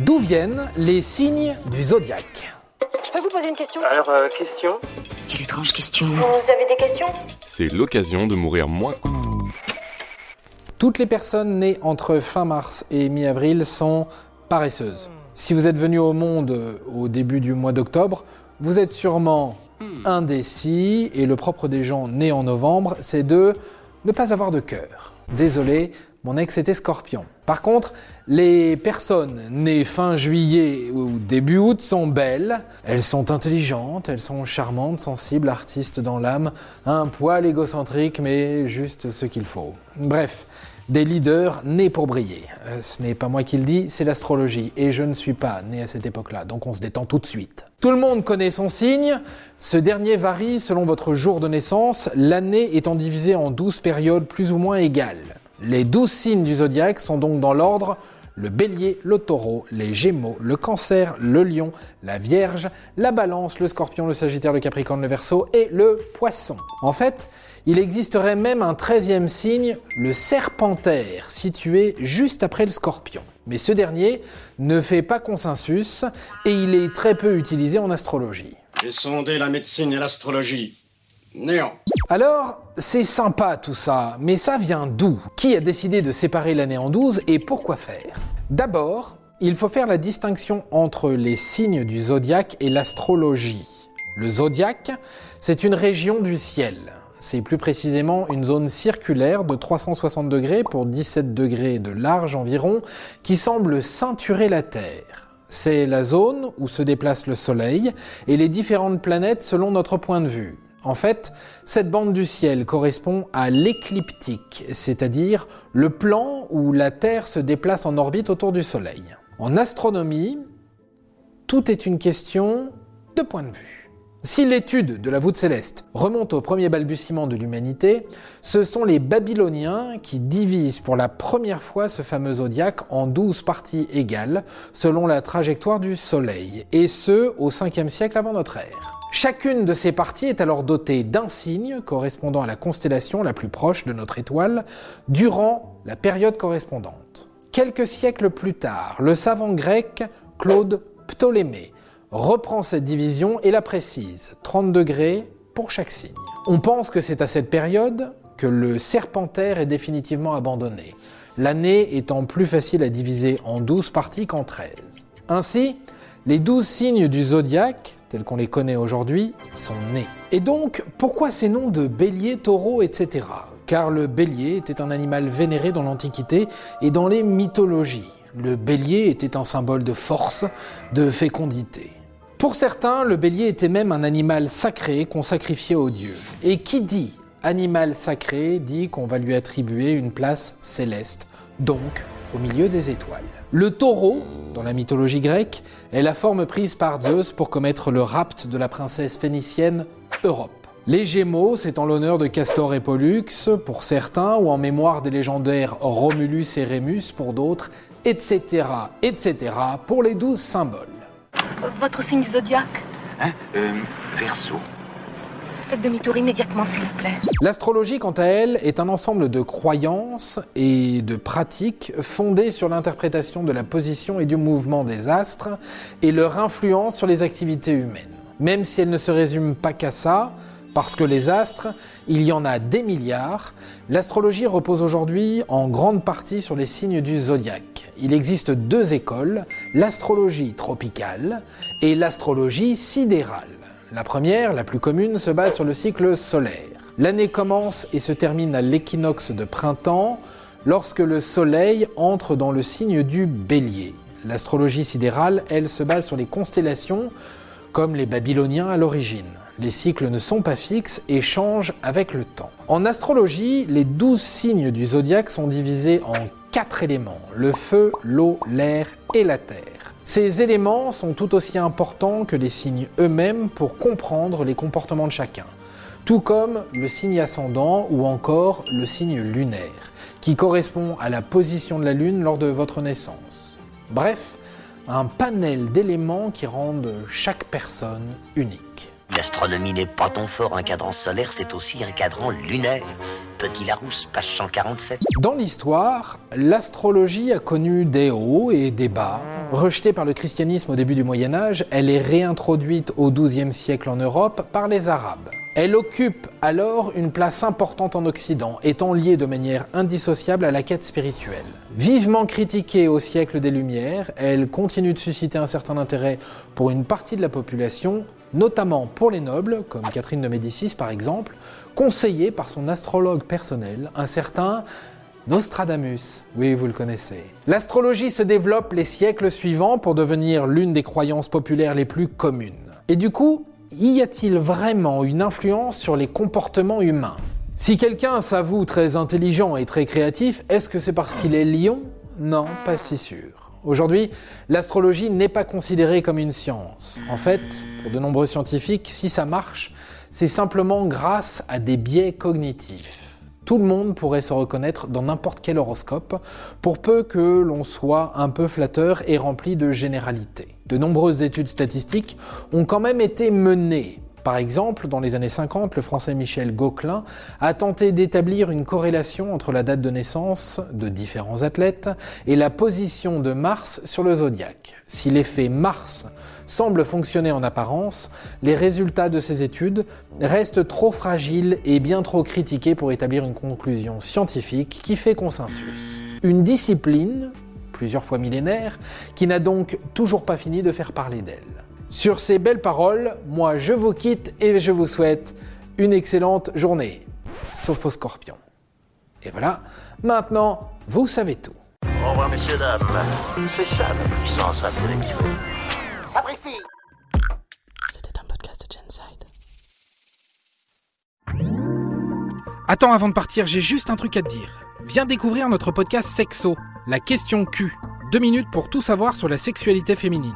D'où viennent les signes du zodiaque Je peux vous poser une question Alors, euh, question Quelle étrange question. Vous avez des questions C'est l'occasion de mourir moins. Toutes les personnes nées entre fin mars et mi-avril sont paresseuses. Si vous êtes venu au monde euh, au début du mois d'octobre, vous êtes sûrement indécis et le propre des gens nés en novembre, c'est de ne pas avoir de cœur. Désolé, mon ex était scorpion. Par contre, les personnes nées fin juillet ou début août sont belles, elles sont intelligentes, elles sont charmantes, sensibles, artistes dans l'âme, un poil égocentrique, mais juste ce qu'il faut. Bref, des leaders nés pour briller. Euh, ce n'est pas moi qui le dis, c'est l'astrologie, et je ne suis pas né à cette époque-là, donc on se détend tout de suite. Tout le monde connaît son signe, ce dernier varie selon votre jour de naissance, l'année étant divisée en 12 périodes plus ou moins égales. Les 12 signes du zodiaque sont donc dans l'ordre le bélier, le taureau, les gémeaux, le cancer, le lion, la vierge, la balance, le scorpion, le sagittaire, le capricorne, le verseau et le poisson. En fait, il existerait même un treizième signe, le serpentaire, situé juste après le scorpion. Mais ce dernier ne fait pas consensus et il est très peu utilisé en astrologie. J'ai sondé la médecine et l'astrologie. Alors, c'est sympa tout ça, mais ça vient d'où? Qui a décidé de séparer l'année en 12 et pourquoi faire? D'abord, il faut faire la distinction entre les signes du zodiaque et l'astrologie. Le zodiaque, c'est une région du ciel. C'est plus précisément une zone circulaire de 360 degrés pour 17 degrés de large environ qui semble ceinturer la Terre. C'est la zone où se déplace le Soleil et les différentes planètes selon notre point de vue. En fait, cette bande du ciel correspond à l'écliptique, c'est-à-dire le plan où la Terre se déplace en orbite autour du Soleil. En astronomie, tout est une question de point de vue. Si l'étude de la voûte céleste remonte au premier balbutiement de l'humanité, ce sont les Babyloniens qui divisent pour la première fois ce fameux zodiaque en douze parties égales selon la trajectoire du Soleil, et ce au 5e siècle avant notre ère. Chacune de ces parties est alors dotée d'un signe correspondant à la constellation la plus proche de notre étoile durant la période correspondante. Quelques siècles plus tard, le savant grec Claude Ptolémée reprend cette division et la précise, 30 degrés pour chaque signe. On pense que c'est à cette période que le serpentaire est définitivement abandonné, l'année étant plus facile à diviser en 12 parties qu'en 13. Ainsi, les 12 signes du zodiaque, tels qu'on les connaît aujourd'hui, sont nés. Et donc, pourquoi ces noms de bélier, taureau, etc. Car le bélier était un animal vénéré dans l'Antiquité et dans les mythologies. Le bélier était un symbole de force, de fécondité. Pour certains, le bélier était même un animal sacré qu'on sacrifiait aux dieux. Et qui dit animal sacré dit qu'on va lui attribuer une place céleste, donc au milieu des étoiles. Le taureau, dans la mythologie grecque, est la forme prise par Zeus pour commettre le rapt de la princesse phénicienne Europe. Les Gémeaux, c'est en l'honneur de Castor et Pollux pour certains, ou en mémoire des légendaires Romulus et Rémus pour d'autres, etc., etc., pour les douze symboles. Votre signe du zodiaque Hein Euh, verso. Faites demi-tour immédiatement, s'il vous plaît. L'astrologie, quant à elle, est un ensemble de croyances et de pratiques fondées sur l'interprétation de la position et du mouvement des astres et leur influence sur les activités humaines. Même si elle ne se résume pas qu'à ça, parce que les astres, il y en a des milliards, l'astrologie repose aujourd'hui en grande partie sur les signes du zodiaque. Il existe deux écoles, l'astrologie tropicale et l'astrologie sidérale. La première, la plus commune, se base sur le cycle solaire. L'année commence et se termine à l'équinoxe de printemps, lorsque le Soleil entre dans le signe du bélier. L'astrologie sidérale, elle, se base sur les constellations, comme les Babyloniens à l'origine. Les cycles ne sont pas fixes et changent avec le temps. En astrologie, les douze signes du zodiaque sont divisés en quatre éléments, le feu, l'eau, l'air et la terre. Ces éléments sont tout aussi importants que les signes eux-mêmes pour comprendre les comportements de chacun, tout comme le signe ascendant ou encore le signe lunaire, qui correspond à la position de la Lune lors de votre naissance. Bref, un panel d'éléments qui rendent chaque personne unique. L'astronomie n'est pas ton fort, un cadran solaire, c'est aussi un cadran lunaire. Petit Larousse, page 147. Dans l'histoire, l'astrologie a connu des hauts et des bas, Rejetée par le christianisme au début du Moyen Âge, elle est réintroduite au XIIe siècle en Europe par les Arabes. Elle occupe alors une place importante en Occident, étant liée de manière indissociable à la quête spirituelle. Vivement critiquée au siècle des Lumières, elle continue de susciter un certain intérêt pour une partie de la population, notamment pour les nobles, comme Catherine de Médicis par exemple, conseillée par son astrologue personnel, un certain Nostradamus, oui, vous le connaissez. L'astrologie se développe les siècles suivants pour devenir l'une des croyances populaires les plus communes. Et du coup, y a-t-il vraiment une influence sur les comportements humains? Si quelqu'un s'avoue très intelligent et très créatif, est-ce que c'est parce qu'il est lion? Non, pas si sûr. Aujourd'hui, l'astrologie n'est pas considérée comme une science. En fait, pour de nombreux scientifiques, si ça marche, c'est simplement grâce à des biais cognitifs. Tout le monde pourrait se reconnaître dans n'importe quel horoscope, pour peu que l'on soit un peu flatteur et rempli de généralités. De nombreuses études statistiques ont quand même été menées. Par exemple, dans les années 50, le français Michel Gauquelin a tenté d'établir une corrélation entre la date de naissance de différents athlètes et la position de Mars sur le zodiaque. Si l'effet Mars semble fonctionner en apparence, les résultats de ces études restent trop fragiles et bien trop critiqués pour établir une conclusion scientifique qui fait consensus. Une discipline, plusieurs fois millénaire, qui n'a donc toujours pas fini de faire parler d'elle. Sur ces belles paroles, moi je vous quitte et je vous souhaite une excellente journée, sauf aux scorpions. Et voilà, maintenant vous savez tout. Au revoir, messieurs, dames. C'est ça la puissance intellectuelle. C'était un podcast de Genside. Attends, avant de partir, j'ai juste un truc à te dire. Viens découvrir notre podcast Sexo, la question Q. Deux minutes pour tout savoir sur la sexualité féminine.